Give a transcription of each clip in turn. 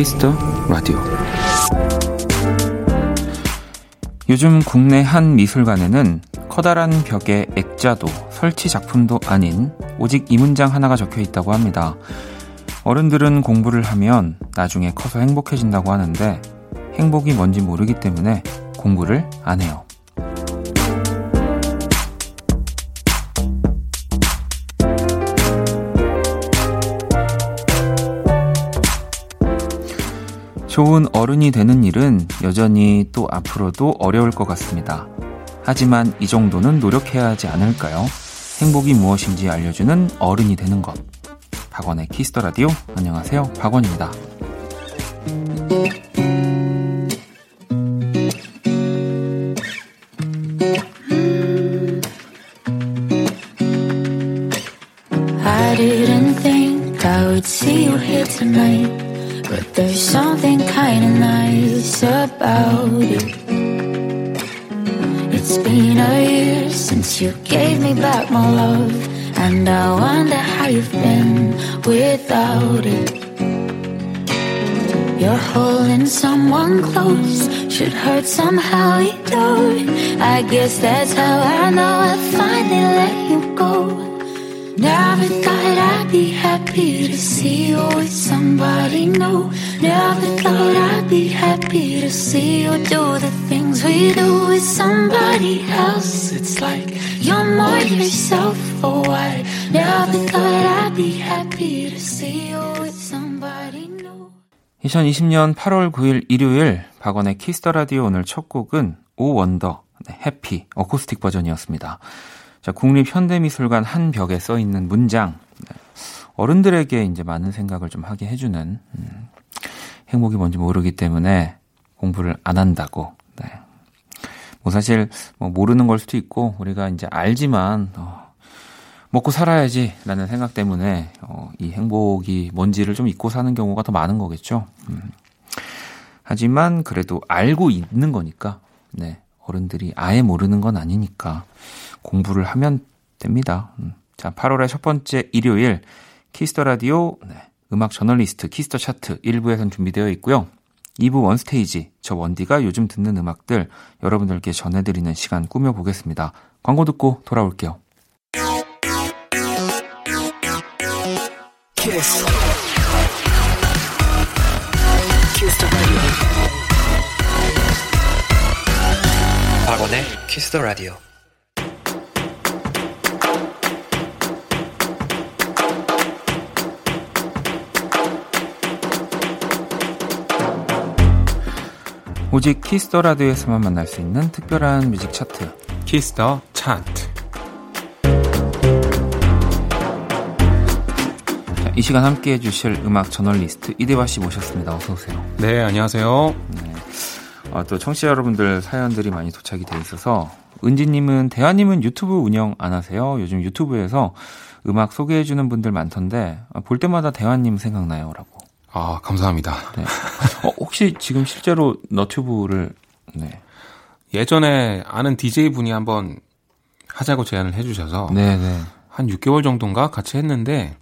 키스 더 라디오. 요즘 국내 한 미술관에는 커다란 벽에 액자도 설치 작품도 아닌 오직 이 문장 하나가 적혀 있다고 합니다. 어른들은 공부를 하면 나중에 커서 행복해진다고 하는데 행복이 뭔지 모르기 때문에 공부를 안 해요. 좋은 어른이 되는 일은 여전히 또 앞으로도 어려울 것 같습니다. 하지만 이 정도는 노력해야 하지 않을까요? 행복이 무엇인지 알려주는 어른이 되는 것. 박원의 키스 더 라디오. 안녕하세요. 박원입니다. about it. It's been a year since you gave me back my love, and I wonder how you've been without it. You're holding someone close, should hurt somehow you don't. I guess that's how I know I finally let you go. Never thought I'd be happy to see you with somebody new Never thought I'd be happy to see you do the things we do with somebody else It's like you're more yourself, oh I Never thought I'd be happy to see you with somebody new 2020년 8월 9일 일요일 박원의 키스터 라디오 오늘 첫 곡은 오 원더 네, 해피 어쿠스틱 버전이었습니다. 자, 국립현대미술관 한 벽에 써 있는 문장 네, 어른들에게 이제 많은 생각을 좀 하게 해주는 음, 행복이 뭔지 모르기 때문에 공부를 안 한다고. 네. 뭐 사실 뭐 모르는 걸 수도 있고 우리가 이제 알지만 어, 먹고 살아야지라는 생각 때문에 어, 이 행복이 뭔지를 좀 잊고 사는 경우가 더 많은 거겠죠. 음. 하지만 그래도 알고 있는 거니까, 네. 어른들이 아예 모르는 건 아니니까 공부를 하면 됩니다. 음. 자, 8월의 첫 번째 일요일 키스 더 라디오 네. 음악 저널리스트 키스 더 차트 1부에선 준비되어 있고요. 2부 원스테이지 저 원디가 요즘 듣는 음악들 여러분들께 전해드리는 시간 꾸며보겠습니다. 광고 듣고 돌아올게요. 키스. 박원의 키스 더 라디오. 오직 키스 더 라디오에서만 만날 수 있는 특별한 뮤직 차트. 키스 더 차트. 이 시간 함께 해주실 음악 저널리스트 이대화 씨 모셨습니다. 어서 오세요. 네, 안녕하세요. 네. 아, 또 청취자 여러분들 사연들이 많이 도착이 돼 있어서 은지님은 대화님은 유튜브 운영 안 하세요? 요즘 유튜브에서 음악 소개해주는 분들 많던데 아, 볼 때마다 대화님 생각나요라고. 아 감사합니다. 네. 어, 혹시 지금 실제로 너튜브를 네. 예전에 아는 DJ 분이 한번 하자고 제안을 해주셔서 네네. 네. 한 6개월 정도인가 같이 했는데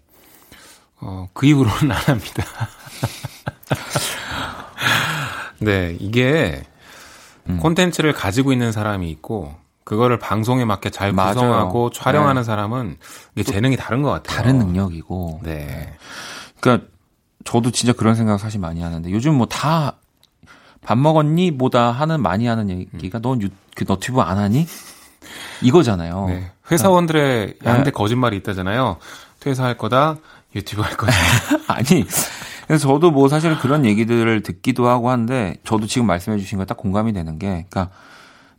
어, 그 이후로는 안 합니다. 네, 이게 음. 콘텐츠를 가지고 있는 사람이 있고 그거를 방송에 맞게 잘 맞아요. 구성하고 촬영하는 네. 사람은 이게 재능이 다른 것 같아요. 다른 능력이고. 네. 그러니까 저도 진짜 그런 생각 사실 많이 하는데 요즘 뭐 다 밥 먹었니? 뭐다 하는 많이 하는 얘기가 음. 넌그 너튜브 안 하니? 이거잖아요. 네. 회사원들의 그 양대 거짓말이 있다잖아요. 퇴사할 거다, 유튜브 할 거다. 아니, 그래서 저도 뭐 사실 그런 얘기들을 듣기도 하고 하는데 저도 지금 말씀해 주신 거 딱 공감이 되는 게 그러니까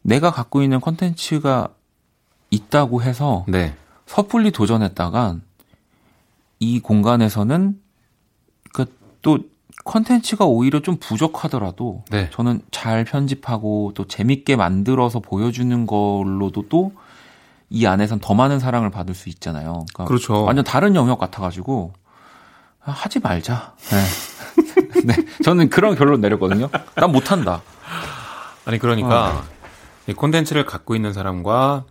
내가 갖고 있는 컨텐츠가 있다고 해서 네. 섣불리 도전했다가 이 공간에서는 그 또 컨텐츠가 오히려 좀 부족하더라도 네. 저는 잘 편집하고 또 재밌게 만들어서 보여주는 걸로도 또 이 안에선 더 많은 사랑을 받을 수 있잖아요. 그러니까 그렇죠. 완전 다른 영역 같아가지고 아, 하지 말자. 네. 네. 저는 그런 결론 내렸거든요. 난 못한다. 아니, 그러니까, 어. 이 콘텐츠를 갖고 있는 사람과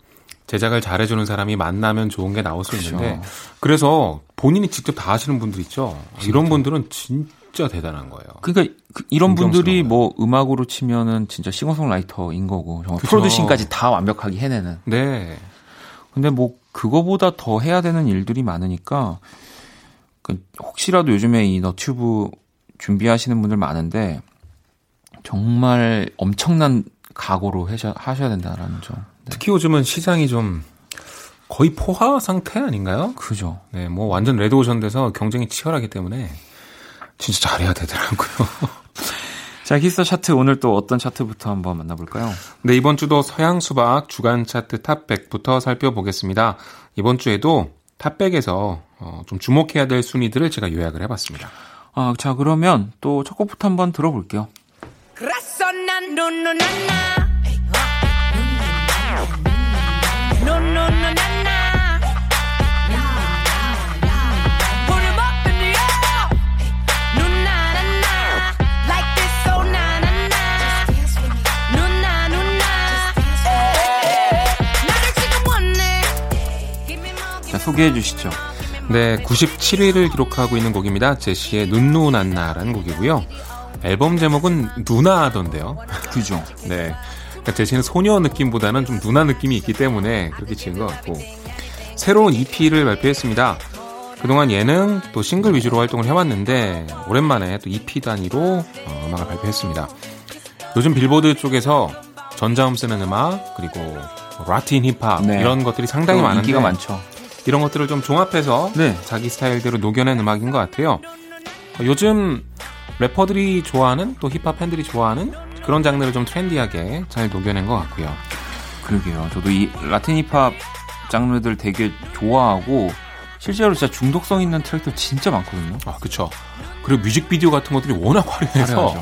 제작을 잘해주는 사람이 만나면 좋은 게 나올 수 그렇죠. 있는데 그래서 본인이 직접 다 하시는 분들 있죠. 진짜. 이런 분들은 진짜 대단한 거예요. 그러니까 그 이런 분들이 뭐 음악으로 치면은 진짜 싱어송라이터인 거고 정말 프로듀싱까지 다 완벽하게 해내는. 네. 근데 뭐 그거보다 더 해야 되는 일들이 많으니까 그 혹시라도 요즘에 이 너튜브 준비하시는 분들 많은데 정말 엄청난 각오로 하셔, 하셔야 된다라는 점. 네. 특히 요즘은 시장이 좀 거의 포화 상태 아닌가요? 그죠. 네, 뭐 완전 레드오션 돼서 경쟁이 치열하기 때문에 진짜 잘해야 되더라고요. 자, 히스터 차트 오늘 또 어떤 차트부터 한번 만나볼까요? 네, 이번 주도 서양 수박 주간 차트 탑 100부터 살펴보겠습니다. 이번 주에도 탑 100에서 어, 좀 주목해야 될 순위들을 제가 요약을 해봤습니다. 아, 자, 그러면 또 첫 곡부터 한번 들어볼게요. 소 개해 주시죠. 네, 97위를 기록하고 있는 곡입니다. 제시의 눈누난나라는 곡이고요. 앨범 제목은 누나던데요. 그죠. 네. 그러니까 제시는 소녀 느낌보다는 좀 누나 느낌이 있기 때문에 그렇게 지은 것 같고 새로운 EP를 발표했습니다. 그동안 예능 또 싱글 위주로 활동을 해왔는데 오랜만에 또 EP 단위로 어, 음악을 발표했습니다. 요즘 빌보드 쪽에서 전자음 쓰는 음악 그리고 라틴 힙합 네. 이런 것들이 상당히 많은데 인기가 많죠. 이런 것들을 좀 종합해서 네. 자기 스타일대로 녹여낸 음악인 것 같아요. 요즘 래퍼들이 좋아하는 또 힙합 팬들이 좋아하는 그런 장르를 좀 트렌디하게 잘 녹여낸 것 같고요. 그러게요. 저도 이 라틴 힙합 장르들 되게 좋아하고 실제로 진짜 중독성 있는 트랙들 진짜 많거든요. 아, 그쵸. 그리고 뮤직비디오 같은 것들이 워낙 화려해서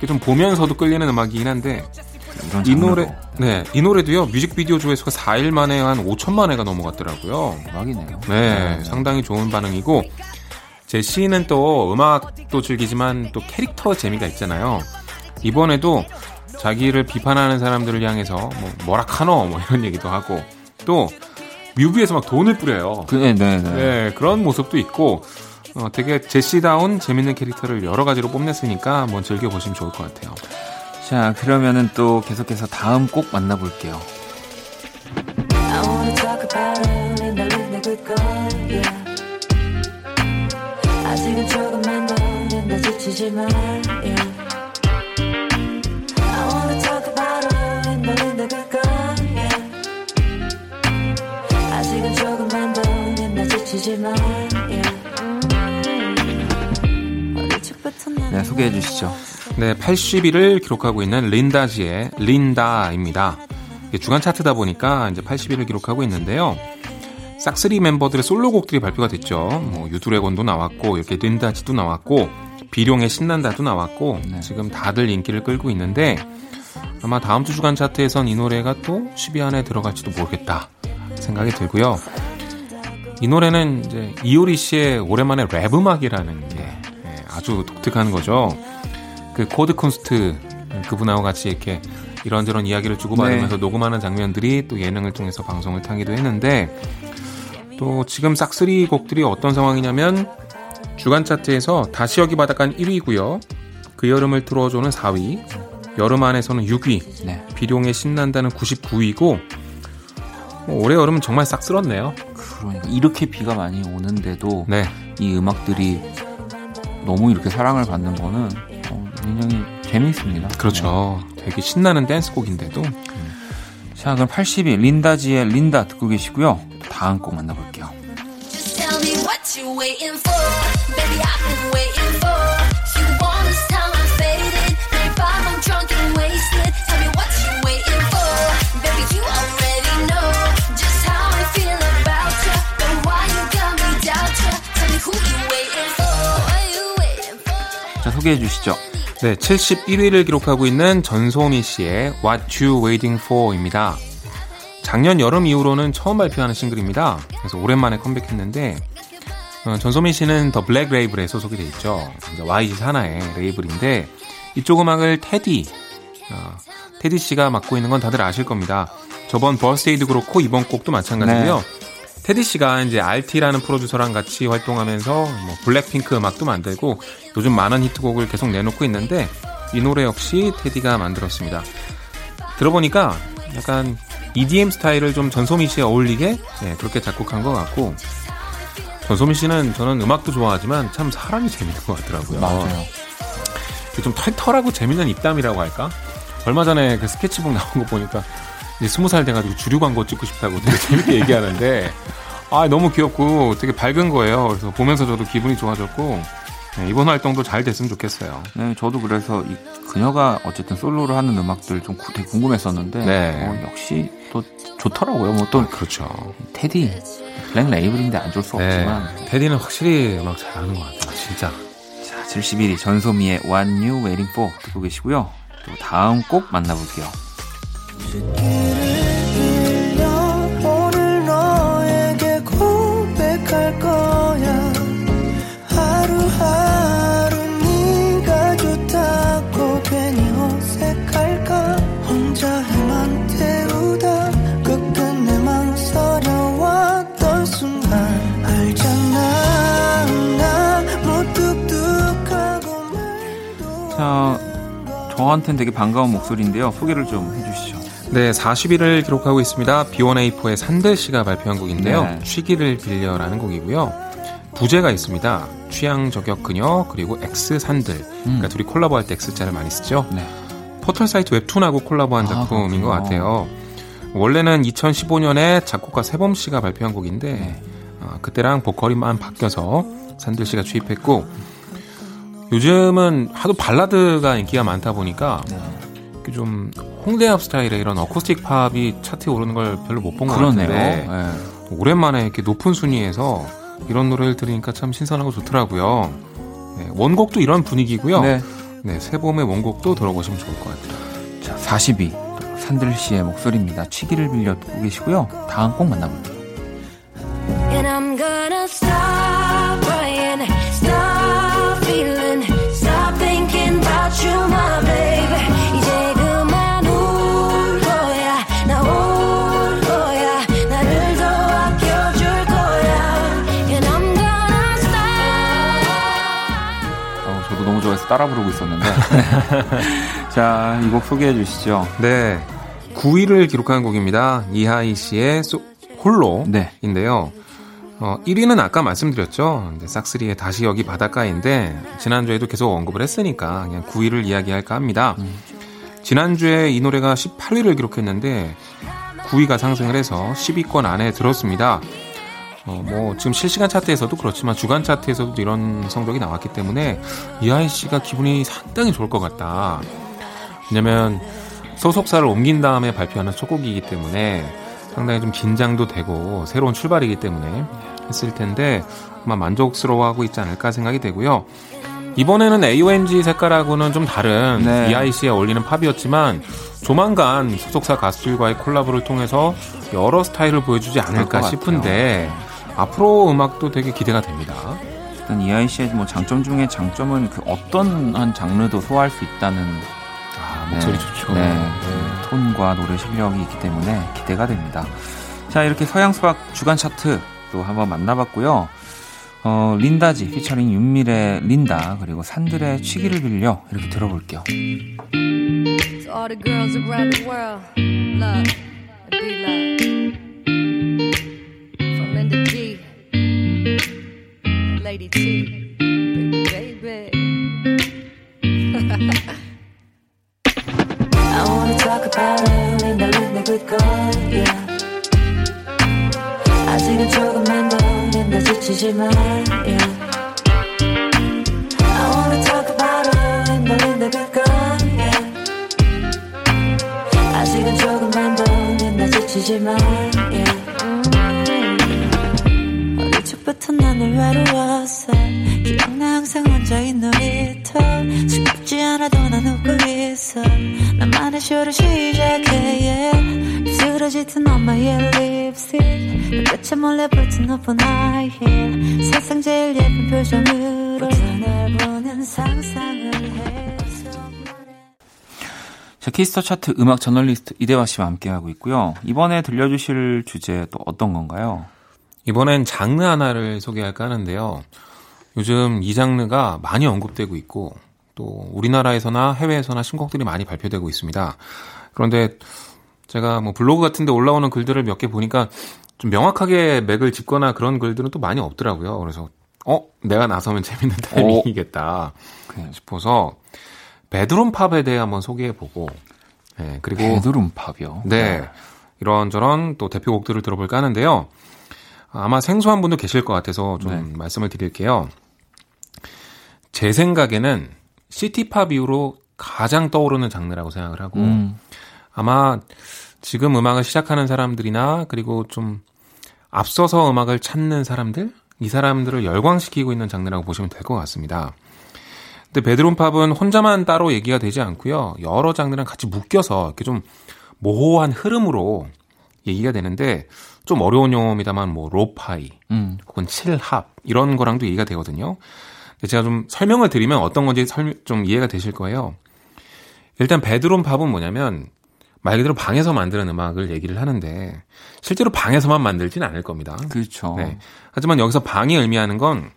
네. 좀 보면서도 끌리는 음악이긴 한데 이 노래, 네, 이 노래도요, 뮤직비디오 조회수가 4일 만에 한 5천만 회가 넘어갔더라고요. 대박이네요. 네, 네, 상당히 좋은 반응이고, 제 시는 또 음악도 즐기지만 또 캐릭터 재미가 있잖아요. 이번에도 자기를 비판하는 사람들을 향해서 뭐, 뭐라 카노, 뭐 이런 얘기도 하고, 또, 뮤비에서 막 돈을 뿌려요. 그, 네, 네, 네. 네, 그런 모습도 있고, 어, 되게 제시다운 재밌는 캐릭터를 여러 가지로 뽐냈으니까 한번 즐겨보시면 좋을 것 같아요. 자, 그러면은 또 계속해서 다음 곡 만나볼게요. 아직은 조금만 더는 지치지 마 네, 소개해 주시죠. 네, 80위를 기록하고 있는 린다지의 린다입니다. 주간 차트다 보니까 이제 80위를 기록하고 있는데요. 싹스리 멤버들의 솔로곡들이 발표가 됐죠. 뭐 유두레곤도 나왔고 이렇게 린다지도 나왔고 비룡의 신난다도 나왔고 네. 지금 다들 인기를 끌고 있는데 아마 다음 주 주간 차트에선 이 노래가 또 10위 안에 들어갈지도 모르겠다 생각이 들고요. 이 노래는 이제 이효리 씨의 오랜만에 랩 음악이라는 게 예, 아주 독특한 거죠. 그 코드 쿤스트 그분하고 같이 이렇게 이런저런 이야기를 주고받으면서 네. 녹음하는 장면들이 또 예능을 통해서 방송을 타기도 했는데 또 지금 싹쓰리 곡들이 어떤 상황이냐면 주간 차트에서 다시 여기 바닷간 1위고요. 그 여름을 틀어줘는 4위, 여름 안에서는 6위, 네. 비룡의 신난다는 99위고 뭐 올해 여름은 정말 싹쓸었네요. 그러니까 이렇게 비가 많이 오는데도 네. 이 음악들이 너무 이렇게 사랑을 받는 거는 굉장히 재미있습니다. 그렇죠. 네. 되게 신나는 댄스곡인데도. 자, 그럼 80위 린다지의 린다 듣고 계시고요. 다음 곡 만나볼게요. 자, 소개해 주시죠. 네, 71위를 기록하고 있는 전소미 씨의 What You Waiting For입니다. 작년 여름 이후로는 처음 발표하는 싱글입니다. 그래서 오랜만에 컴백했는데 어, 전소미 씨는 더 블랙 레이블에 소속이 돼 있죠. YG 산하의 레이블인데 이쪽 음악을 테디 어, 테디 씨가 맡고 있는 건 다들 아실 겁니다. 저번 Birthday도 그렇고 이번 곡도 마찬가지고요. 네. 테디 씨가 이제 R.Tee라는 프로듀서랑 같이 활동하면서 뭐 블랙핑크 음악도 만들고 요즘 많은 히트곡을 계속 내놓고 있는데 이 노래 역시 테디가 만들었습니다. 들어보니까 약간 EDM 스타일을 좀 전소미 씨에 어울리게 네, 그렇게 작곡한 것 같고 전소미 씨는 저는 음악도 좋아하지만 참 사람이 재밌는 것 같더라고요. 맞아요. 좀 털털하고 재밌는 입담이라고 할까? 얼마 전에 그 스케치북 나온 거 보니까 이제 스무 살 돼가지고 주류 광고 찍고 싶다고 되게 재밌게 얘기하는데 아 너무 귀엽고 되게 밝은 거예요. 그래서 보면서 저도 기분이 좋아졌고 네, 이번 활동도 잘 됐으면 좋겠어요. 네, 저도 그래서 이 그녀가 어쨌든 솔로로 하는 음악들 좀 되게 궁금했었는데 네. 어, 역시 또 좋더라고요. 뭐또 아, 그렇죠. 테디 블랙 레이블인데 안줄수 네, 없지만 테디는 확실히 음악 잘하는 것 같아요. 진짜. 자, 71위 전소미의 What You Waiting For 듣고 계시고요. 또 다음 곡 만나볼게요. 자, 저한테는 되게 반가운 목소리인데요. 소개를 좀 해주시죠. 네, 40위를 기록하고 있습니다. B1A4의 산들 씨가 발표한 곡인데요. 네. 취기를 빌려라는 곡이고요. 부제가 있습니다. 취향 저격 그녀 그리고 X 산들. 그러니까 둘이 콜라보할 때 X자를 많이 쓰죠. 네. 포털 사이트 웹툰하고 콜라보한 아, 작품인 것 그렇군요. 같아요. 원래는 2015년에 작곡가 세범 씨가 발표한 곡인데 네. 어, 그때랑 보컬이만 바뀌어서 산들 씨가 취입했고 요즘은 하도 발라드가 인기가 많다 보니까 네. 좀 홍대합 스타일의 이런 어쿠스틱 팝이 차트에 오르는 걸 별로 못 본것 그러네요. 같은데 네. 오랜만에 이렇게 높은 순위에서 이런 노래를 들으니까 참 신선하고 좋더라고요. 네, 원곡도 이런 분위기고요. 네. 네, 세봄의 원곡도 들어보시면 좋을 것 같아요. 자, 40위. 산들 씨의 목소리입니다. 취기를 빌려 듣고 계시고요. 다음 곡 만나볼게요. 좋아해서 따라 부르고 있었는데. 자, 이 곡 소개해 주시죠. 네, 9위를 기록한 곡입니다. 이하이 씨의 소- 홀로인데요. 네. 어, 1위는 아까 말씀드렸죠. 이제 싹스리의 다시 여기 바닷가인데 지난주에도 계속 언급을 했으니까 그냥 9위를 이야기할까 합니다. 지난주에 이 노래가 18위를 기록했는데 9위가 상승을 해서 10위권 안에 들었습니다. 어, 뭐 지금 실시간 차트에서도 그렇지만 주간 차트에서도 이런 성적이 나왔기 때문에 이하이 씨가 기분이 상당히 좋을 것 같다. 왜냐면 소속사를 옮긴 다음에 발표하는 첫 곡이기 때문에 상당히 좀 긴장도 되고 새로운 출발이기 때문에 했을 텐데 아마 만족스러워하고 있지 않을까 생각이 되고요. 이번에는 AOMG 색깔하고는 좀 다른 네. EIC에 어울리는 팝이었지만 조만간 소속사 가수들과의 콜라보를 통해서 여러 스타일을 보여주지 않을까 싶은데 앞으로 음악도 되게 기대가 됩니다. 일단 이하이 씨의 뭐 장점 중에 장점은 그 어떤 한 장르도 소화할 수 있다는 아, 목소리 좋죠. 네, 네. 그 톤과 노래 실력이 있기 때문에 기대가 됩니다. 자, 이렇게 서양 수학 주간 차트 또 한번 만나봤고요. 어, 린다지 피처링 윤밀의 린다 그리고 산들의 취기를 빌려 이렇게 들어볼게요. All the girls around the world, love and be loved. Lady T, baby. I wanna talk about her, Linda, Linda, good girl, yeah. 아직은 조금만 더 Linda 지치지만, yeah. I wanna talk about her, Linda, Linda, good girl, yeah. 아직은 조금만 더 Linda 지치지만, yeah. 음. 어릴 적부터 나는 외로웠 입술에 짙은 엄마의 립스틱 끝에 몰래 붙은 높은 high heel 세상 제일 예쁜 표정으로 날 보는 상상을 해 자, 키스 더 차트 음악 저널리스트 이대화 씨와 함께하고 있고요. 이번에 들려주실 주제 또 어떤 건가요? 이번엔 장르 하나를 소개할까 하는데요. 요즘 이 장르가 많이 언급되고 있고 또 우리나라에서나 해외에서나 신곡들이 많이 발표되고 있습니다. 그런데 제가 뭐 블로그 같은 데 올라오는 글들을 몇 개 보니까 좀 명확하게 맥을 짚거나 그런 글들은 또 많이 없더라고요. 그래서 어 내가 나서면 재밌는 타이밍이겠다 어. 싶어서 베드룸 팝에 대해 한번 소개해보고 네, 그리고 베드룸 팝이요. 네, 네 이런저런 또 대표곡들을 들어볼까 하는데요. 아마 생소한 분도 계실 것 같아서 좀 네. 말씀을 드릴게요. 제 생각에는 시티팝 이후로 가장 떠오르는 장르라고 생각을 하고 음. 아마 지금 음악을 시작하는 사람들이나 그리고 좀 앞서서 음악을 찾는 사람들 이 사람들을 열광시키고 있는 장르라고 보시면 될 것 같습니다. 근데 베드룸팝은 혼자만 따로 얘기가 되지 않고요. 여러 장르랑 같이 묶여서 이렇게 좀 모호한 흐름으로 얘기가 되는데 좀 어려운 용어입니다만 뭐 로파이 음. 혹은 칠합 이런 거랑도 얘기가 되거든요. 제가 좀 설명을 드리면 어떤 건지 설명, 좀 이해가 되실 거예요. 일단 베드룸 팝은 뭐냐면 말 그대로 방에서 만드는 음악을 얘기를 하는데 실제로 방에서만 만들지는 않을 겁니다. 그렇죠. 네. 하지만 여기서 방이 의미하는 건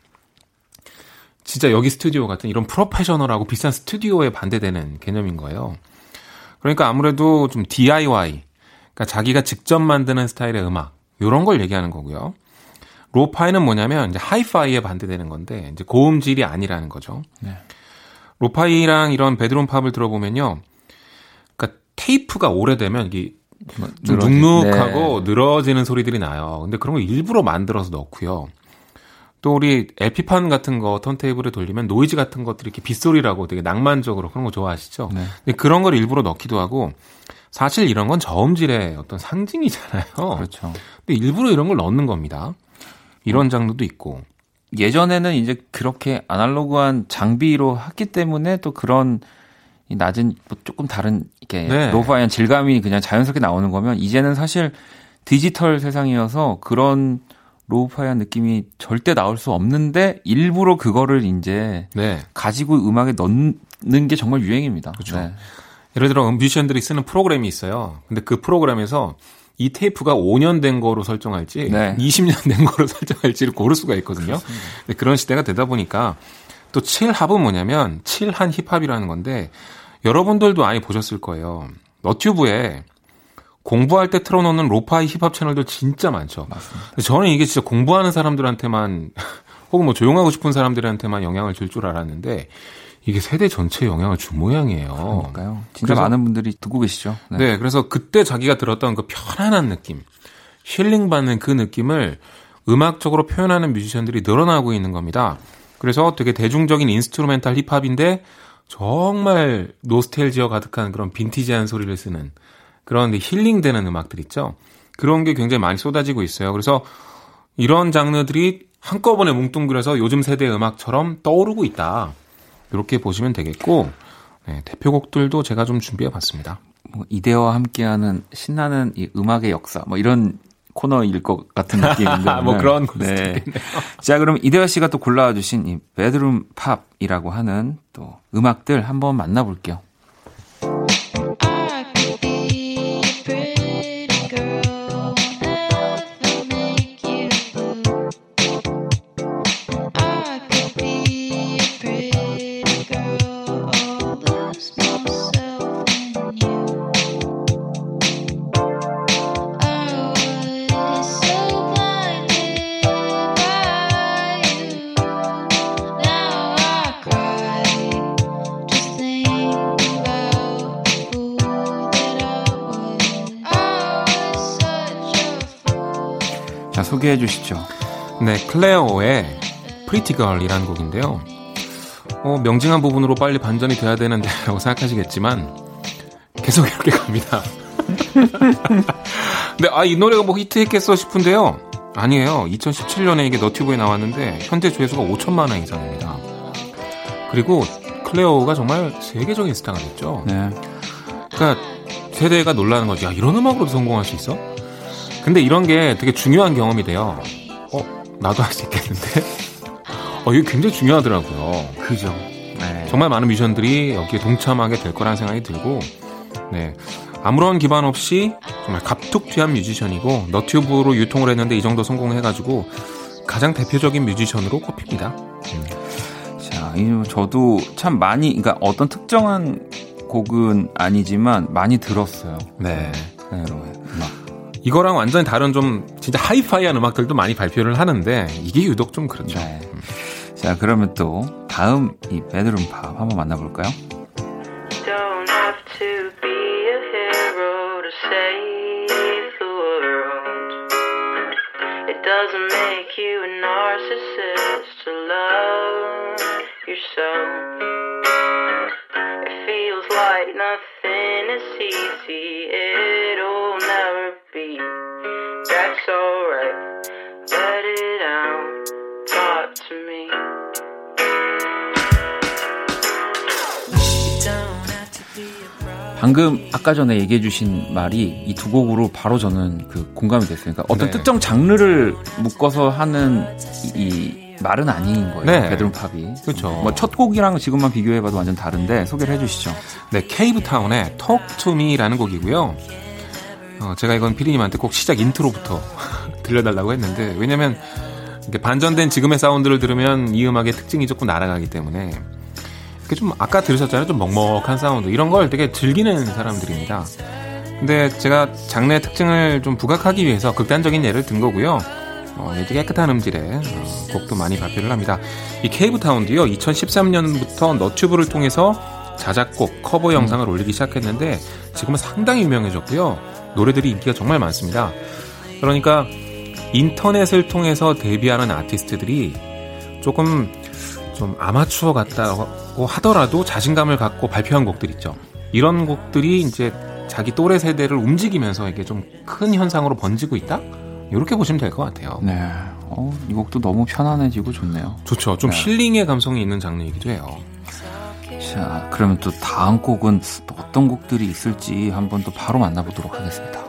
진짜 여기 스튜디오 같은 이런 프로페셔널하고 비싼 스튜디오에 반대되는 개념인 거예요. 그러니까 아무래도 좀 DIY, 그러니까 자기가 직접 만드는 스타일의 음악, 이런 걸 얘기하는 거고요. 로파이는 뭐냐면 이제 하이파이에 반대되는 건데 이제 고음질이 아니라는 거죠. 네. 로파이랑 이런 베드룸 팝을 들어보면요. 테이프가 오래되면 이게 좀 눅눅하고 네. 늘어지는 소리들이 나요. 근데 그런 거 일부러 만들어서 넣고요. 또 우리 LP판 같은 거 턴테이블에 돌리면 노이즈 같은 것들이 이렇게 빗소리라고 되게 낭만적으로 그런 거 좋아하시죠? 네. 근데 그런 걸 일부러 넣기도 하고 사실 이런 건 저음질의 어떤 상징이잖아요. 그렇죠. 근데 일부러 이런 걸 넣는 겁니다. 이런 장르도 있고. 예전에는 이제 그렇게 아날로그한 장비로 했기 때문에 또 그런 낮은 뭐 조금 다른 이렇게 네. 로파이한 질감이 그냥 자연스럽게 나오는 거면 이제는 사실 디지털 세상이어서 그런 로우파이한 느낌이 절대 나올 수 없는데 일부러 그거를 이제 네. 가지고 음악에 넣는 게 정말 유행입니다. 그렇죠. 네. 예를 들어 뮤지션들이 쓰는 프로그램이 있어요. 근데 그 프로그램에서 이 테이프가 5년 된 거로 설정할지 네. 20년 된 거로 설정할지를 고를 수가 있거든요. 그런 시대가 되다 보니까 또 칠합은 뭐냐면 칠한 힙합이라는 건데 여러분들도 많이 보셨을 거예요. 너튜브에 공부할 때 틀어놓는 로파이 힙합 채널들 진짜 많죠. 맞습니다. 저는 이게 진짜 공부하는 사람들한테만 혹은 뭐 조용하고 싶은 사람들한테만 영향을 줄 줄 알았는데 이게 세대 전체에 영향을 준 모양이에요. 그러니까요. 진짜 많은 분들이 듣고 계시죠. 네. 네. 그래서 그때 자기가 들었던 그 편안한 느낌, 힐링 받는 그 느낌을 음악적으로 표현하는 뮤지션들이 늘어나고 있는 겁니다. 그래서 되게 대중적인 instrumental 힙합인데 정말 노스텔지어 가득한 그런 빈티지한 소리를 쓰는 그런 힐링되는 음악들 있죠. 그런 게 굉장히 많이 쏟아지고 있어요. 그래서 이런 장르들이 한꺼번에 뭉뚱그려서 요즘 세대 음악처럼 떠오르고 있다. 이렇게 보시면 되겠고 네, 대표곡들도 제가 좀 준비해 봤습니다. 뭐 이대와 함께하는 신나는 이 음악의 역사 뭐 이런 코너일 것 같은 느낌인데 뭐 그런 네. 자 그럼 이대화 씨가 또 골라주신 이 베드룸 팝이라고 하는 또 음악들 한번 만나볼게요. 클레어의 Pretty Girl이라는 곡인데요. 어, 명징한 부분으로 빨리 반전이 돼야 되는데 라고 생각하시겠지만 계속 이렇게 갑니다. 근데 아, 이 노래가 뭐 히트했겠어 싶은데요. 아니에요. 2017년에 이게 너튜브에 나왔는데 현재 조회수가 5천만 원 이상입니다. 그리고 클레어가 정말 세계적인 스타가 됐죠. 네. 그러니까 세대가 놀라는 거지. 야, 이런 음악으로도 성공할 수 있어? 근데 이런 게 되게 중요한 경험이 돼요. 어, 나도 할 수 있겠는데? 어, 이게 굉장히 중요하더라고요. 그죠. 네. 정말 많은 뮤지션들이 여기에 동참하게 될 거라는 생각이 들고, 네. 아무런 기반 없이 정말 갑툭튀한 뮤지션이고 너튜브로 유통을 했는데 이 정도 성공해가지고 가장 대표적인 뮤지션으로 꼽힙니다. 음. 자, 저도 참 많이, 그러니까 어떤 특정한 곡은 아니지만 많이 들었어요. 네. 네, 음악. 이거랑 완전히 다른 좀 진짜 하이파이한 음악들도 많이 발표를 하는데 이게 유독 좀 그렇죠. 네. 자, 그러면 또 다음 이 베드룸 팝 한번 만나볼까요? doesn't make you a narcissist to love yourself. It feels like nothing is easy, it'll never be. That's alright, let it out, talk to me. 방금 아까 전에 얘기해 주신 말이 이 두 곡으로 바로 저는 그 공감이 됐어요. 그러니까 어떤 네. 특정 장르를 묶어서 하는 이, 이 말은 아닌 거예요. 네. 베드룸 팝이. 그렇죠. 뭐 첫 곡이랑 지금만 비교해 봐도 완전 다른데 소개를 해 주시죠. 네, 케이브타운의 Talk to Me라는 곡이고요. 어, 제가 이건 피디님한테 꼭 시작 인트로부터 들려달라고 했는데 왜냐면 반전된 지금의 사운드를 들으면 이 음악의 특징이 조금 날아가기 때문에 좀 아까 들으셨잖아요. 좀 먹먹한 사운드 이런 걸 되게 즐기는 사람들입니다. 근데 제가 장르의 특징을 좀 부각하기 위해서 극단적인 예를 든 거고요. 어, 깨끗한 음질의 어, 곡도 많이 발표를 합니다. 이 케이브타운도요. 2013년부터 너튜브를 통해서 자작곡, 커버 영상을 음. 올리기 시작했는데 지금은 상당히 유명해졌고요. 노래들이 인기가 정말 많습니다. 그러니까 인터넷을 통해서 데뷔하는 아티스트들이 조금 좀 아마추어 같다고 하더라도 자신감을 갖고 발표한 곡들 있죠. 이런 곡들이 이제 자기 또래 세대를 움직이면서 이게 좀 큰 현상으로 번지고 있다? 이렇게 보시면 될 것 같아요. 네. 어, 이 곡도 너무 편안해지고 좋네요. 좋죠. 좀 네. 힐링의 감성이 있는 장르이기도 해요. 자, 그러면 또 다음 곡은 또 어떤 곡들이 있을지 한번 또 바로 만나보도록 하겠습니다.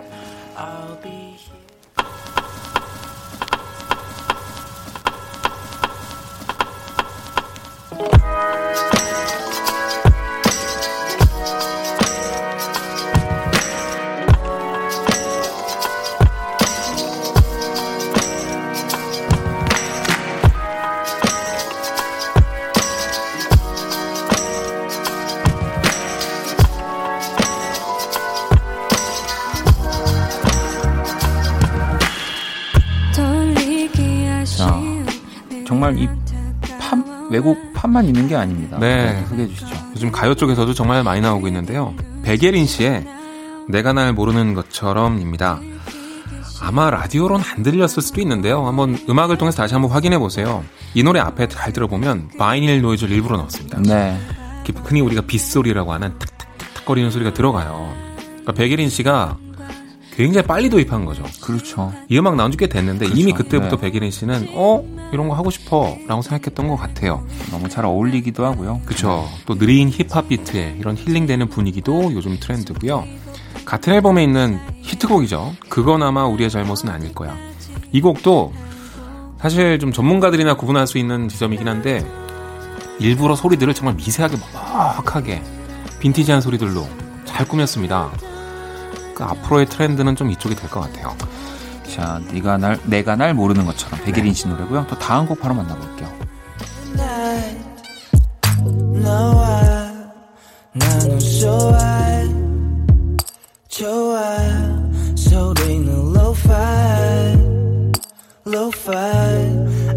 팝만 있는 게 아닙니다. 네. 네. 소개해 주시죠. 요즘 가요 쪽에서도 정말 많이 나오고 있는데요. 백예린 씨의 내가 날 모르는 것처럼입니다. 아마 라디오로는 안 들렸을 수도 있는데요. 한번 음악을 통해서 다시 한번 확인해 보세요. 이 노래 앞에 잘 들어보면 vinyl 노이즈를 일부러 넣었습니다. 네. 흔히 우리가 빗소리라고 하는 탁탁탁 거리는 소리가 들어가요. 그러니까 백예린 씨가 굉장히 빨리 도입한 거죠. 그렇죠. 이 음악 나온 지 꽤 됐는데 그렇죠. 이미 그때부터 네. 백예린 씨는 어 이런 거 하고 싶어라고 생각했던 것 같아요. 너무 잘 어울리기도 하고요. 그렇죠. 또 느린 힙합 비트에 이런 힐링되는 분위기도 요즘 트렌드고요. 같은 앨범에 있는 히트곡이죠. 그건 아마 우리의 잘못은 아닐 거야. 이 곡도 사실 좀 전문가들이나 구분할 수 있는 지점이긴 한데 일부러 소리들을 정말 미세하게 먹먹하게 빈티지한 소리들로 잘 꾸몄습니다. 그 앞으로의 트렌드는 좀 이쪽이 될 것 같아요. 자, 네가 날 내가 날 모르는 것처럼 백예린 씨 노래고요. 또 다음 곡 바로 만나볼게요. lo-fi. lo-fi.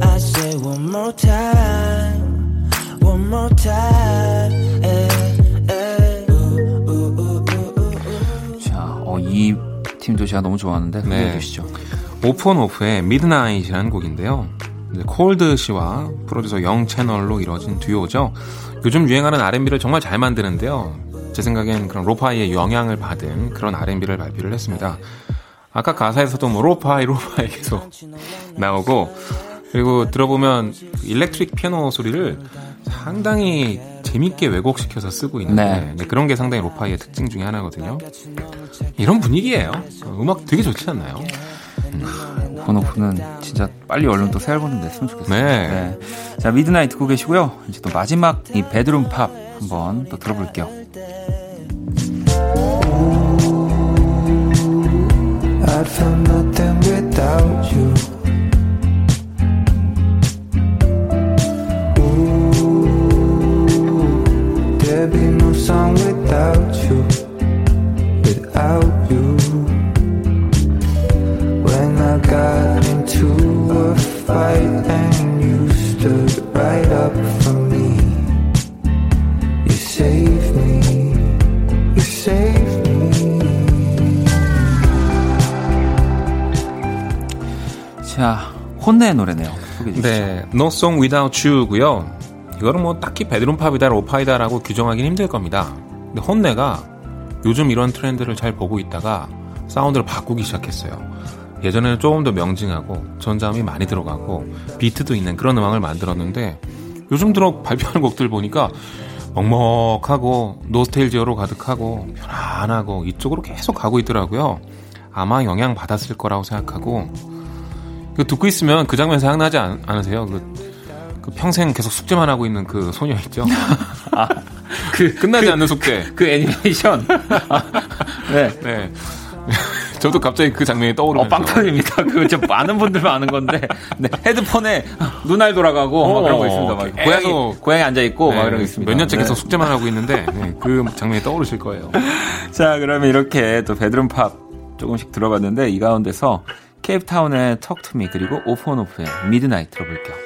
I say one more time. One more time 팀도 제가 너무 좋아하는데 소개해 네. 주시죠. 오프온오프의 midnight이라는 곡인데요. 콜드 씨와 프로듀서 영채널로 이루어진 듀오죠. 요즘 유행하는 R&B를 정말 잘 만드는데요. 제 생각엔 그런 lo-fi의 영향을 받은 그런 R&B를 발표를 했습니다. 아까 가사에서도 뭐 lo-fi lo-fi 계속 나오고 그리고 들어보면 electric 피아노 소리를 상당히 재밌게 왜곡시켜서 쓰고 있는데 네. 네. 그런 게 상당히 lo-fi의 특징 중에 하나거든요. 이런 분위기예요. 음악 되게 좋지 않나요? 음. 아, 오프온오프는 진짜 빨리 얼른 또 새 앨범을 냈으면 좋겠어요. 네. 네. 자, midnight 듣고 계시고요. 이제 또 마지막 이 bedroom pop 한번 또 들어볼게요. I found nothing without you. Song without you, without you. When I got into a fight and you stood right up for me, you saved me, you saved me. 자, 혼내의 노래네요. 네, No Song Without You고요. 이거는 뭐 딱히 베드룸 팝이다, 로파이다라고 규정하기는 힘들 겁니다. 근데 혼내가 요즘 이런 트렌드를 잘 보고 있다가 사운드를 바꾸기 시작했어요. 예전에는 조금 더 명징하고 전자음이 많이 들어가고 비트도 있는 그런 음악을 만들었는데 요즘 들어 발표하는 곡들 보니까 먹먹하고 노스텔지어로 가득하고 편안하고 이쪽으로 계속 가고 있더라고요. 아마 영향 받았을 거라고 생각하고 그 듣고 있으면 그 장면 생각나지 않, 않으세요? 그, 그 평생 계속 숙제만 하고 있는 그 소녀 있죠? 그, 끝나지 않는 숙제. 그 애니메이션. 네. 네. 저도 갑자기 그 장면이 어, 떠오르면서 빵 터집니다. 그거 진짜 많은 분들만 아는 건데. 네. 헤드폰에 눈알 돌아가고 막 그런 거 있습니다. 막 계속. 고양이, 고양이 앉아 있고 네, 막 이런 거 있습니다. 몇 년째 네. 계속 숙제만 하고 있는데 네, 그 장면이 떠오르실 거예요. 자, 그러면 이렇게 또 베드룸 팝 조금씩 들어봤는데 이 가운데서 케이프타운의 Me 그리고 오프온오프의 미드나잇 들어볼게요.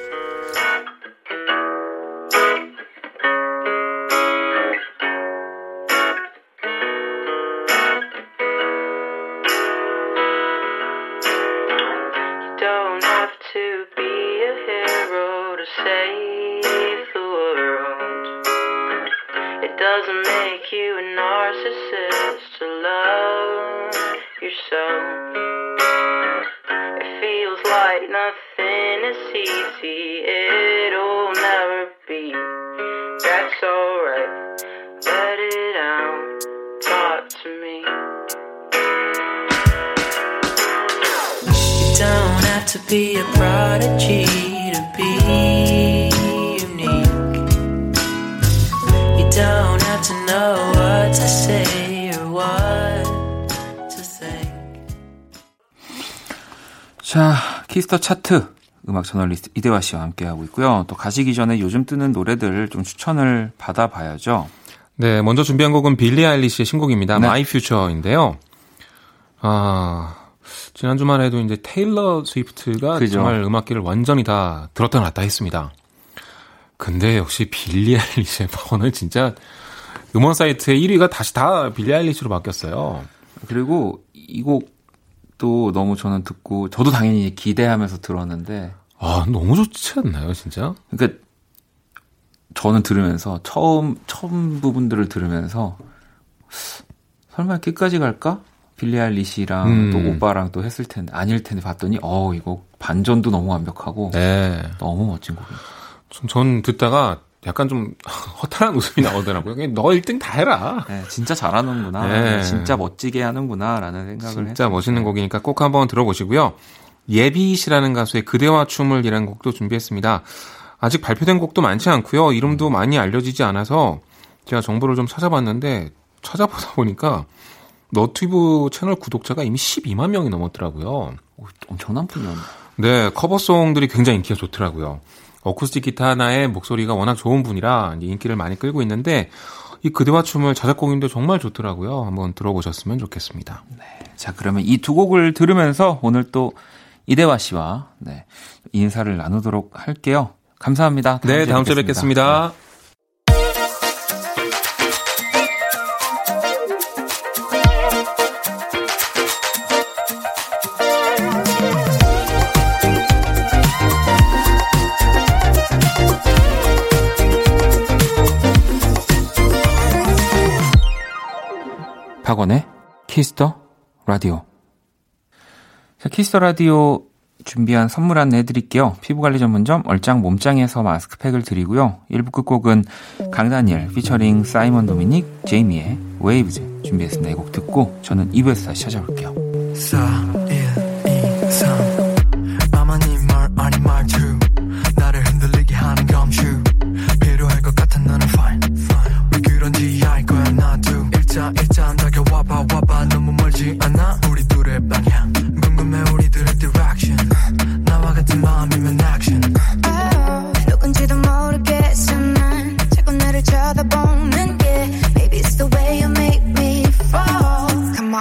To be a prodigy to be unique. You don't have to know what to say or what to think. 자, Kiss the 차트 음악 저널리스트 이대화 씨와 함께하고 있고요. 또 가시기 전에 요즘 뜨는 노래들 좀 추천을 받아봐야죠. 네, 먼저 준비한 곡은 빌리 아일리시의 신곡입니다. 네. My Future인데요. 아, 지난 주말에도 이제 테일러 스위프트가 그죠. 정말 음악기를 완전히 다 들었다 놨다 했습니다. 근데 역시 빌리 아일리시의 파워는 진짜 음원 사이트의 1위가 다시 다 빌리 아일리시로 바뀌었어요. 그리고 이 곡도 너무 저는 듣고 저도 당연히 기대하면서 들었는데 아, 너무 좋지 않나요, 진짜? 그러니까 저는 들으면서 처음 처음 부분들을 들으면서 설마 끝까지 갈까? 빌리 아일리시랑 음. 또 오빠랑 또 했을 텐데 아닐 텐데 봤더니 어 이거 반전도 너무 완벽하고 네. 너무 멋진 곡이에요. 전, 전 듣다가 약간 좀 허탈한 웃음이 나오더라고요. 그냥 너 1등 다 해라. 네, 진짜 잘하는구나. 네. 진짜 멋지게 하는구나라는 생각을 진짜 했어요. 멋있는 곡이니까 꼭 한번 들어보시고요. 예비시라는 가수의 그대와 춤을 이라는 곡도 준비했습니다. 아직 발표된 곡도 많지 않고요. 이름도 많이 알려지지 않아서 제가 정보를 좀 찾아봤는데 찾아보다 보니까 너튜브 채널 구독자가 이미 12만 명이 넘었더라고요. 오, 엄청난 분이었네. 네, 커버송들이 굉장히 인기가 좋더라고요. 어쿠스틱 기타 하나에 목소리가 워낙 좋은 분이라 인기를 많이 끌고 있는데 이 그대와 춤을 자작곡인데 정말 좋더라고요. 한번 들어보셨으면 좋겠습니다. 자, 그러면 이 두 곡을 들으면서 오늘 또 이대화 씨와 네, 인사를 나누도록 할게요. 감사합니다. 네, 다음 주에 뵙겠습니다. 박원의 키스터 라디오. 자, Kiss the Radio 준비한 선물 안내 해드릴게요. 피부관리 전문점 얼짱 몸짱에서 마스크팩을 드리고요. 1부 끝곡은 강다니엘 피처링 사이먼 도미닉 제이미의 Waves 준비했습니다. 이 곡 듣고 저는 2부에서 다시 찾아올게요. 4,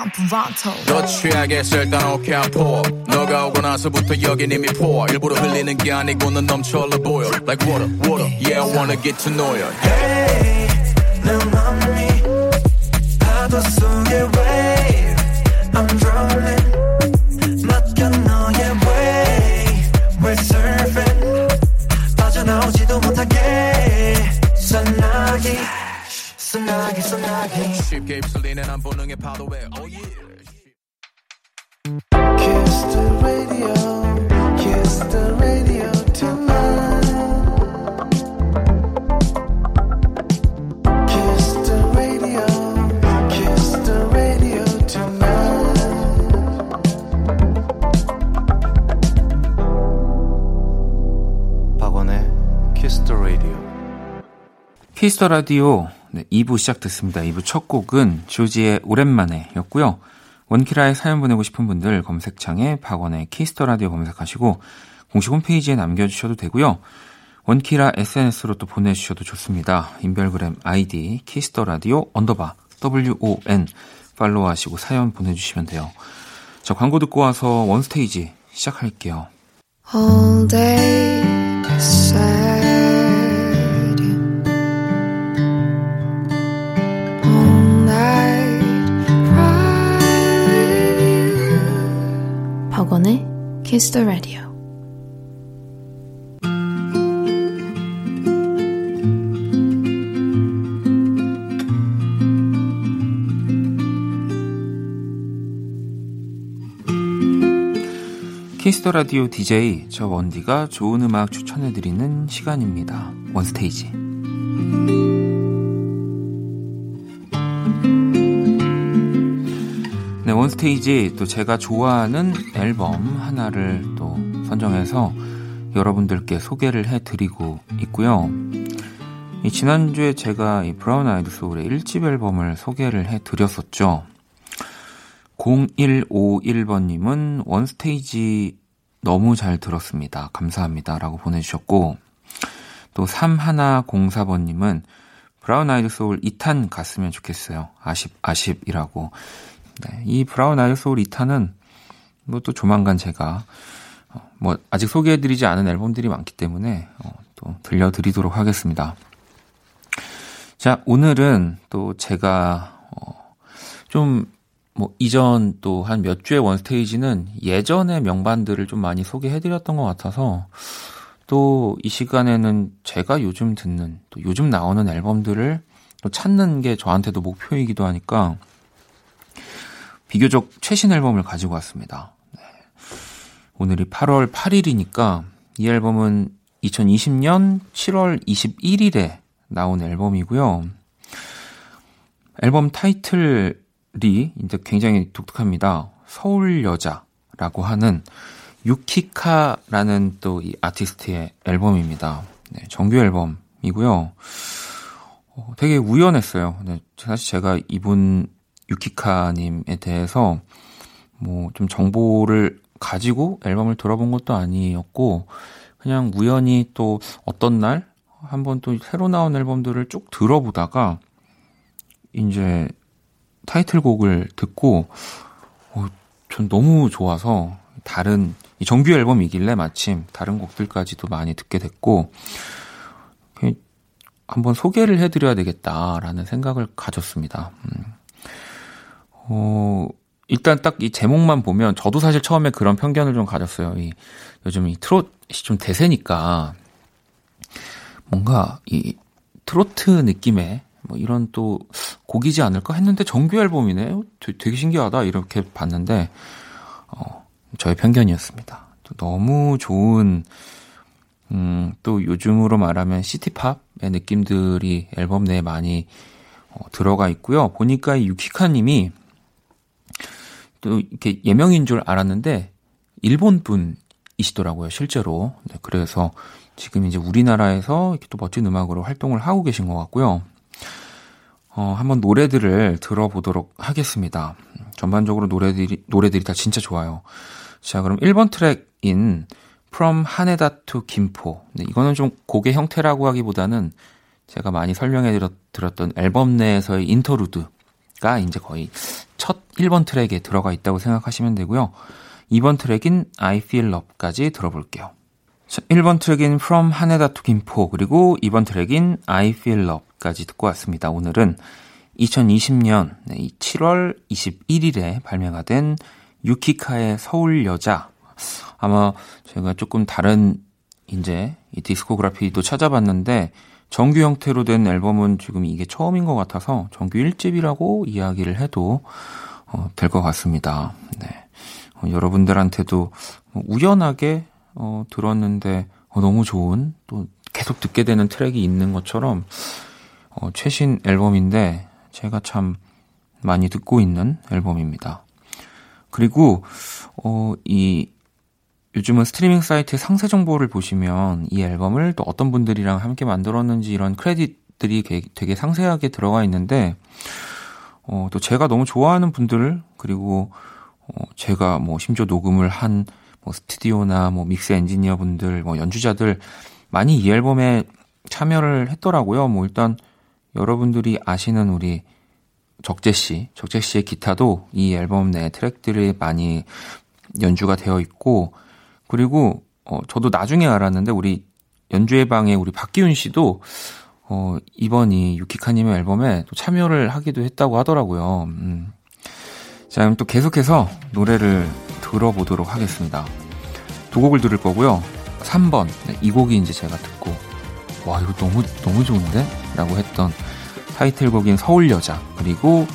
Toronto. 너 취하겠어 일단 오케이 I'm poor 너가 오고 나서부터 여긴 이미 poor 일부러 흘리는 게 아니고 넌 넘쳐 흘러 보여 Like water water yeah I wanna get to know you Hey, 내 맘이 파도 속의 wave I'm drowning 맡겨 너의 way We're surfing 빠져나오지도 못하게 소나기 소나기 소나기 쉽게 휩 쓸리는 한 본능의 파도에 oh yeah Kiss the radio Kiss the radio tonight Kiss the radio Kiss the radio tonight 박원의 Kiss the Radio. Kiss the Radio 네, 2부 시작됐습니다. 2부 첫 곡은 조지의 오랜만에 였고요. 원키라에 사연 보내고 싶은 분들 검색창에 박원의 Kiss the Radio 검색하시고 공식 홈페이지에 남겨주셔도 되고요. 원키라 SNS로 또 보내주셔도 좋습니다. 인별그램 아이디 Kiss the Radio underbar WON 팔로우하시고 사연 보내주시면 돼요. 자 광고 듣고 와서 원스테이지 시작할게요. all day Kiss the Radio Kiss the Radio DJ 저 원디가 좋은 음악 추천해 드리는 시간입니다. 원스테이지. 원스테이지 또 제가 좋아하는 앨범 하나를 또 선정해서 여러분들께 소개를 해드리고 있고요. 이 지난주에 제가 이 브라운 아이드 소울의 1집 앨범을 소개를 해드렸었죠. 0151번님은 원스테이지 너무 잘 들었습니다. 감사합니다. 라고 보내주셨고, 또 3104번님은 브라운 아이드 소울 2탄 갔으면 좋겠어요. 아쉽, 아쉽이라고. 네, 이 브라운 아이드 소울 2탄은 뭐 또 조만간 제가, 어, 뭐 아직 소개해드리지 않은 앨범들이 많기 때문에 어, 또 들려드리도록 하겠습니다. 자, 오늘은 또 제가, 어, 좀뭐 이전 또 한 몇 주의 원스테이지는 예전의 명반들을 좀 많이 소개해드렸던 것 같아서 또 이 시간에는 제가 요즘 듣는 또 요즘 나오는 앨범들을 또 찾는 게 저한테도 목표이기도 하니까 비교적 최신 앨범을 가지고 왔습니다. 네. 오늘이 8월 8일이니까 이 앨범은 2020년 7월 21일에 나온 앨범이고요. 앨범 타이틀 이 이제 굉장히 독특합니다. 서울 여자라고 하는 유키카라는 또 이 아티스트의 앨범입니다. 네, 정규 앨범이고요. 어, 되게 우연했어요. 네, 사실 제가 이분 유키카님에 대해서 뭐 좀 정보를 가지고 앨범을 들어본 것도 아니었고 그냥 우연히 또 어떤 날 한번 또 새로 나온 앨범들을 쭉 들어보다가 이제 타이틀곡을 듣고 어, 전 너무 좋아서 다른 이 정규 앨범이길래 마침 다른 곡들까지도 많이 듣게 됐고 한번 소개를 해드려야 되겠다라는 생각을 가졌습니다. 음. 어, 일단 딱 이 제목만 보면 저도 사실 처음에 그런 편견을 좀 가졌어요. 이 요즘 이 트롯이 좀 대세니까 뭔가 이 트로트 느낌의 뭐 이런 또 곡이지 않을까 했는데 정규 앨범이네. 되게 신기하다 이렇게 봤는데 어, 저의 편견이었습니다. 또 너무 좋은 음, 또 요즘으로 말하면 시티팝의 느낌들이 앨범 내에 많이 어, 들어가 있고요. 보니까 이 유키카님이 또 이렇게 예명인 줄 알았는데 일본 분이시더라고요, 실제로. 네, 그래서 지금 이제 우리나라에서 이렇게 또 멋진 음악으로 활동을 하고 계신 것 같고요. 어, 한번 노래들을 들어보도록 하겠습니다. 전반적으로 노래들이, 노래들이 다 진짜 좋아요. 자, 그럼 1번 트랙인 From Haneda to 김포. 네, 이거는 좀 곡의 형태라고 하기보다는 제가 많이 설명해 드렸던 앨범 내에서의 인터루드가 이제 거의 첫 1번 트랙에 들어가 있다고 생각하시면 되고요. 2번 트랙인 I Feel Love까지 들어볼게요. 자, 1번 트랙인 From 하네다 to 김포 그리고 2번 트랙인 I Feel Love까지 듣고 왔습니다. 오늘은 2020년 7월 21일에 발매가 된 유키카의 서울 여자 아마 제가 조금 다른 이제 이 디스코그래피도 찾아봤는데 정규 형태로 된 앨범은 지금 이게 처음인 것 같아서 정규 1집이라고 이야기를 해도 어, 될 것 같습니다. 네. 어, 여러분들한테도 뭐 우연하게 어, 들었는데 어, 너무 좋은 또 계속 듣게 되는 트랙이 있는 것처럼 어, 최신 앨범인데 제가 참 많이 듣고 있는 앨범입니다. 그리고 어, 이 요즘은 스트리밍 사이트 상세 정보를 보시면 이 앨범을 또 어떤 분들이랑 함께 만들었는지 이런 크레딧들이 되게 상세하게 들어가 있는데 어, 또 제가 너무 좋아하는 분들 그리고 어, 제가 뭐 심지어 녹음을 한 뭐 스튜디오나 뭐 믹스 엔지니어 분들 뭐 연주자들 많이 이 앨범에 참여를 했더라고요. 뭐 일단 여러분들이 아시는 우리 적재 씨, 적재 씨의 기타도 이 앨범 내 트랙들이 많이 연주가 되어 있고 그리고 어 저도 나중에 알았는데 우리 연주의 방에 우리 박기훈 씨도 어 이번이 유키카님의 앨범에 또 참여를 하기도 했다고 하더라고요. 음. 자, 그럼 또 계속해서 노래를 들어보도록 하겠습니다. 두 곡을 들을 거고요. 3번 네, 이 곡이 이제 제가 듣고 와 이거 너무 너무 좋은데? 라고 했던 타이틀곡인 서울 여자 그리고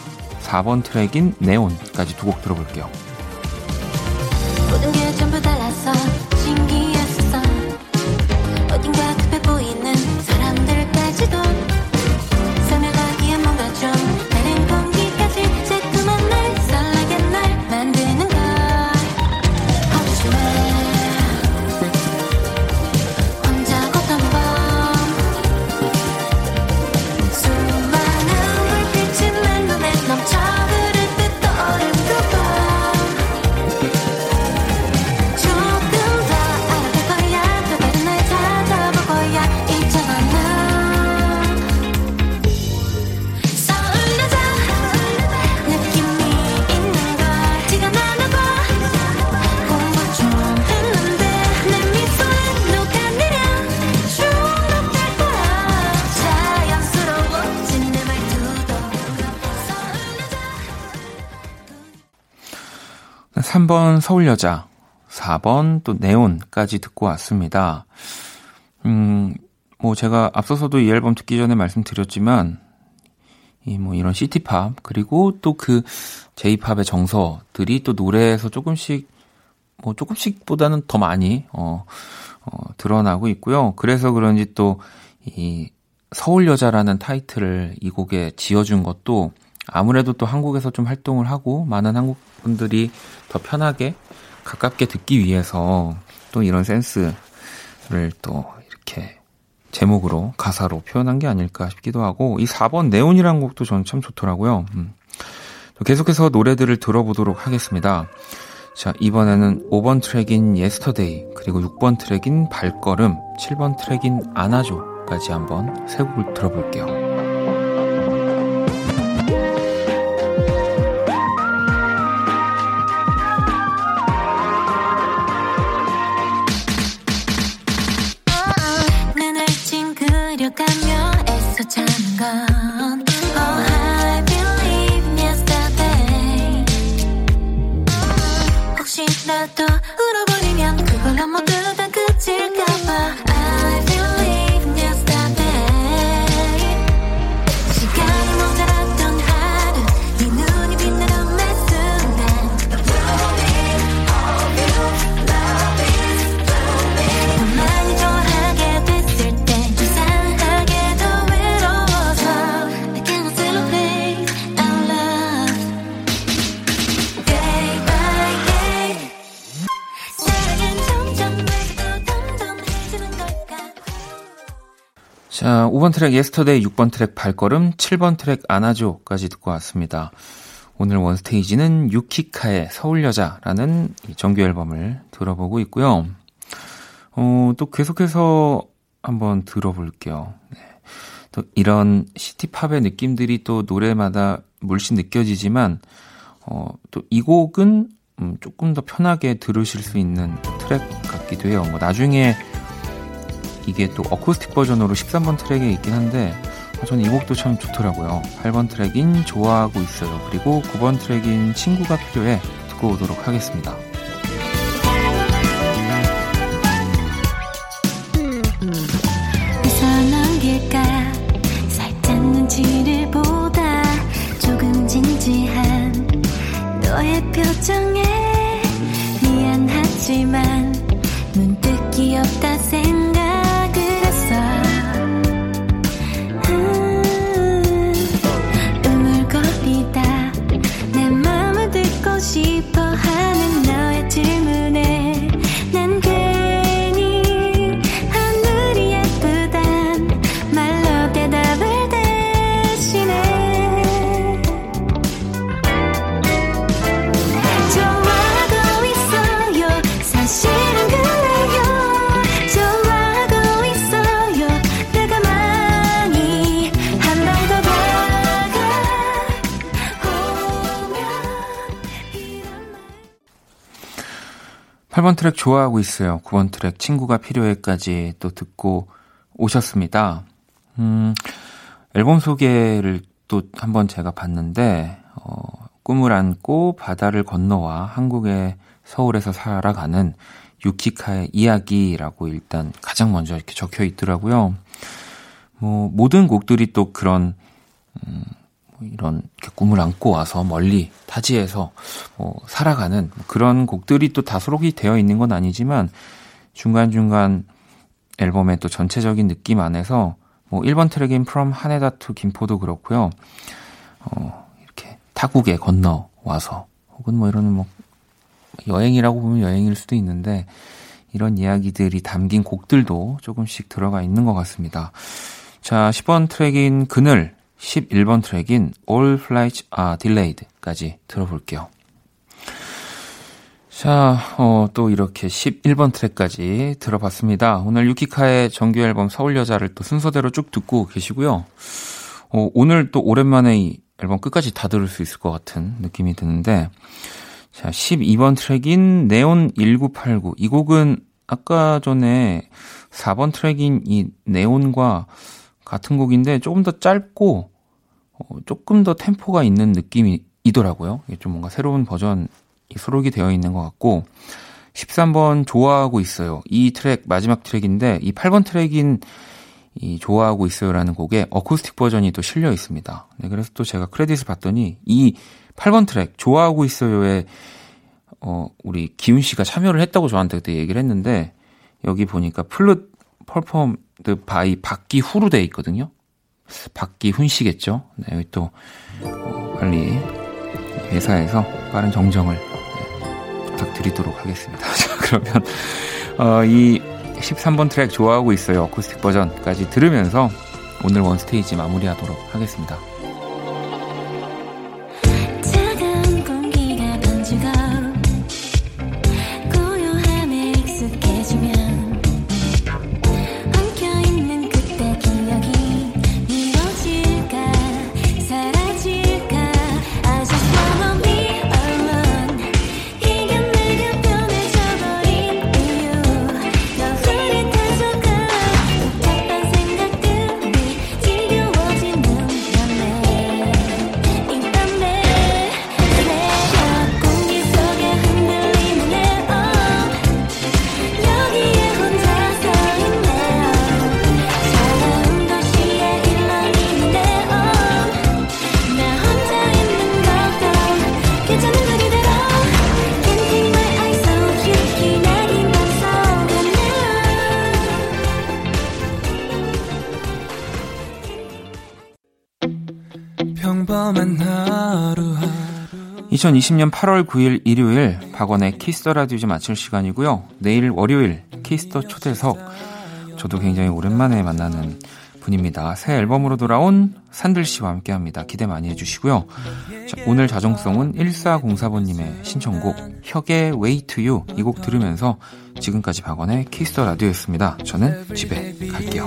4번 트랙인 네온까지 두 곡 들어볼게요. 3번 서울여자, 4번 또 네온까지 듣고 왔습니다. 음, 뭐 제가 앞서서도 이 앨범 듣기 전에 말씀드렸지만, 이 뭐 이런 시티팝, 그리고 또 그 제이팝의 정서들이 또 노래에서 조금씩, 뭐 조금씩보다는 더 많이, 어, 어, 드러나고 있고요. 그래서 그런지 또 이 서울여자라는 타이틀을 이 곡에 지어준 것도 아무래도 또 한국에서 좀 활동을 하고 많은 한국 분들이 더 편하게 가깝게 듣기 위해서 또 이런 센스를 또 이렇게 제목으로 가사로 표현한 게 아닐까 싶기도 하고 이 4번 네온이라는 곡도 저는 참 좋더라고요. 음. 계속해서 노래들을 들어보도록 하겠습니다. 자, 이번에는 5번 트랙인 Yesterday, 그리고 6번 트랙인 발걸음, 7번 트랙인 안아줘까지 한번 세 곡을 들어볼게요. 1번 트랙 Yesterday, 6번 트랙 발걸음, 7번 트랙 안아줘까지 듣고 왔습니다. 오늘 원스테이지는 유키카의 서울여자라는 정규 앨범을 들어보고 있고요. 어, 또 계속해서 한번 들어볼게요. 네. 또 이런 city pop의 느낌들이 또 노래마다 물씬 느껴지지만, 어, 또 이 곡은 음, 조금 더 편하게 들으실 수 있는 트랙 같기도 해요. 뭐 나중에 이게 또 어쿠스틱 버전으로 13번 트랙에 있긴 한데 어, 저는 이 곡도 참 좋더라고요. 8번 트랙인 좋아하고 있어요. 그리고 9번 트랙인 친구가 필요해 듣고 오도록 하겠습니다. 8번 트랙 좋아하고 있어요. 9번 트랙 친구가 필요해까지 또 듣고 오셨습니다. 음, 앨범 소개를 또 한번 제가 봤는데, 어, 꿈을 안고 바다를 건너와 한국의 서울에서 살아가는 유키카의 이야기라고 일단 가장 먼저 이렇게 적혀 있더라고요. 뭐, 모든 곡들이 또 그런, 음, 뭐 이런 이렇게 꿈을 안고 와서 멀리 타지에서 뭐 살아가는 그런 곡들이 또 다 수록이 되어 있는 건 아니지만 중간중간 앨범의 또 전체적인 느낌 안에서 뭐 1번 트랙인 From 하네다 to 김포도 그렇고요. 어, 이렇게 타국에 건너 와서 혹은 뭐 이런 뭐 여행이라고 보면 여행일 수도 있는데 이런 이야기들이 담긴 곡들도 조금씩 들어가 있는 것 같습니다. 자, 10번 트랙인 그늘, 11번 트랙인 All Flights Are Delayed까지 들어볼게요. 자, 어, 또 이렇게 11번 트랙까지 들어봤습니다. 오늘 유키카의 정규 앨범 서울 여자를 또 순서대로 쭉 듣고 계시고요. 어, 오늘 또 오랜만에 이 앨범 끝까지 다 들을 수 있을 것 같은 느낌이 드는데, 자, 12번 트랙인 네온 1989. 이 곡은 아까 전에 4번 트랙인 이 네온과 같은 곡인데 조금 더 짧고 어, 조금 더 템포가 있는 느낌이더라고요. 이게 좀 뭔가 새로운 버전이 수록이 되어 있는 것 같고 13번 좋아하고 있어요. 이 트랙 마지막 트랙인데 이 8번 트랙인 이 좋아하고 있어요라는 곡에 어쿠스틱 버전이 또 실려 있습니다. 네, 그래서 또 제가 크레딧을 봤더니 이 8번 트랙 좋아하고 있어요에 어 우리 기훈 씨가 참여를 했다고 저한테 그때 얘기를 했는데 여기 보니까 flute performed by 박기후로 돼 있거든요. 박기훈 씨겠죠. 네, 또 어, 빨리 회사에서 빠른 정정을 네, 부탁드리도록 하겠습니다. 자, 그러면 어, 이 13번 트랙 좋아하고 있어요. 어쿠스틱 버전까지 들으면서 오늘 원스테이지 마무리하도록 하겠습니다. 2020년 8월 9일 일요일 박원의 Kiss the Radio 이제 마칠 시간이고요. 내일 월요일 Kiss the 초대석 저도 굉장히 오랜만에 만나는 분입니다. 새 앨범으로 돌아온 산들 씨와 함께 합니다. 기대 많이 해주시고요. 자, 오늘 자정송은 1404번님의 신청곡 혁의 Way to You 이 곡 들으면서 지금까지 박원의 Kiss the Radio였습니다. 저는 집에 갈게요.